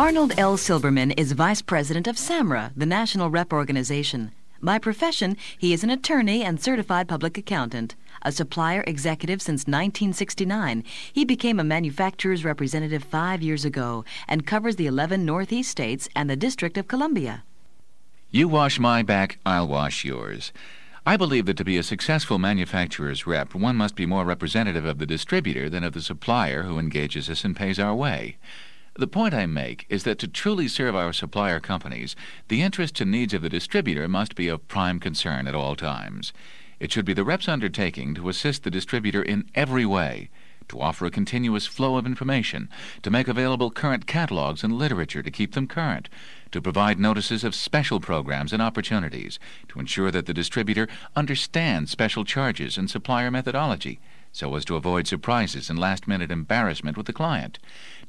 Arnold L. Silberman is vice president of SAMRA, the national rep organization. By profession, he is an attorney and certified public accountant. A supplier executive since 1969, he became a manufacturer's representative five years ago and covers the 11 Northeast states and the District of Columbia. You wash my back, I'll wash yours. I believe that to be a successful manufacturer's rep, one must be more representative of the distributor than of the supplier who engages us and pays our way. The point I make is that to truly serve our supplier companies, the interests and needs of the distributor must be of prime concern at all times. It should be the rep's undertaking to assist the distributor in every way, to offer a continuous flow of information, to make available current catalogs and literature to keep them current, to provide notices of special programs and opportunities, to ensure that the distributor understands special charges and supplier methodology, so as to avoid surprises and last minute embarrassment with the client,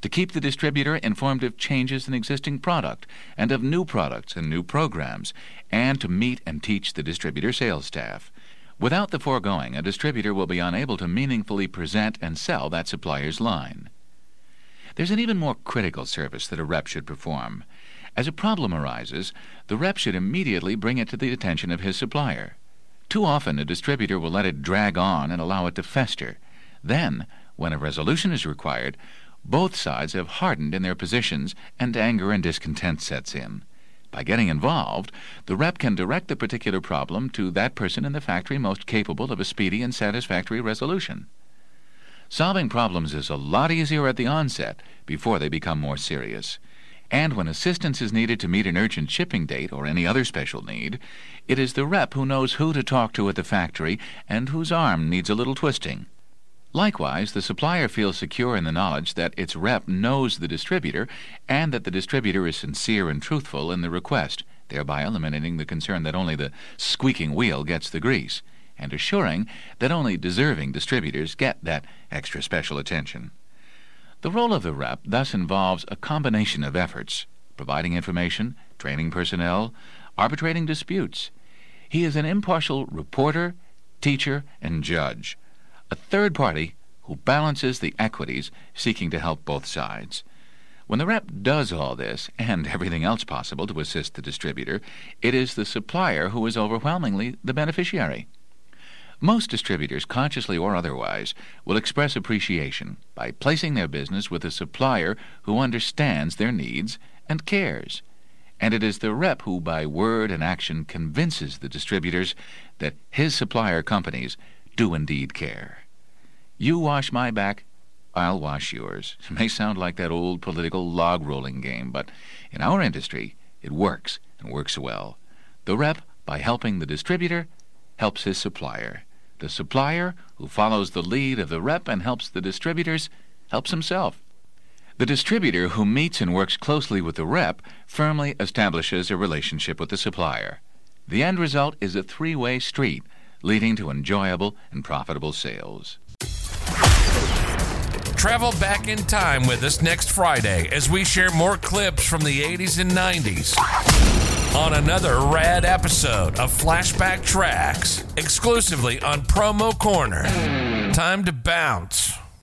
to keep the distributor informed of changes in existing product and of new products and new programs, and to meet and teach the distributor sales staff. Without the foregoing, a distributor will be unable to meaningfully present and sell that supplier's line. There's an even more critical service that a rep should perform. As a problem arises, the rep should immediately bring it to the attention of his supplier. Too often, a distributor will let it drag on and allow it to fester. Then, when a resolution is required, both sides have hardened in their positions and anger and discontent sets in. By getting involved, the rep can direct the particular problem to that person in the factory most capable of a speedy and satisfactory resolution. Solving problems is a lot easier at the onset before they become more serious. And when assistance is needed to meet an urgent shipping date or any other special need, it is the rep who knows who to talk to at the factory and whose arm needs a little twisting. Likewise, the supplier feels secure in the knowledge that its rep knows the distributor and that the distributor is sincere and truthful in the request, thereby eliminating the concern that only the squeaking wheel gets the grease, and assuring that only deserving distributors get that extra special attention. The role of the rep thus involves a combination of efforts providing information, training personnel, arbitrating disputes. He is an impartial reporter, teacher, and judge, a third party who balances the equities, seeking to help both sides. When the rep does all this, and everything else possible to assist the distributor, it is the supplier who is overwhelmingly the beneficiary. Most distributors, consciously or otherwise, will express appreciation by placing their business with a supplier who understands their needs and cares. And it is the rep who, by word and action, convinces the distributors that his supplier companies do indeed care. You wash my back, I'll wash yours. It may sound like that old political log rolling game, but in our industry, it works, and works well. The rep, by helping the distributor, helps his supplier. The supplier, who follows the lead of the rep and helps the distributors, helps himself. The distributor, who meets and works closely with the rep, firmly establishes a relationship with the supplier. The end result is a three way street leading to enjoyable and profitable sales. Travel back in time with us next Friday as we share more clips from the 80s and 90s on another rad episode of Flashback Tracks, exclusively on Promo Corner. Time to bounce.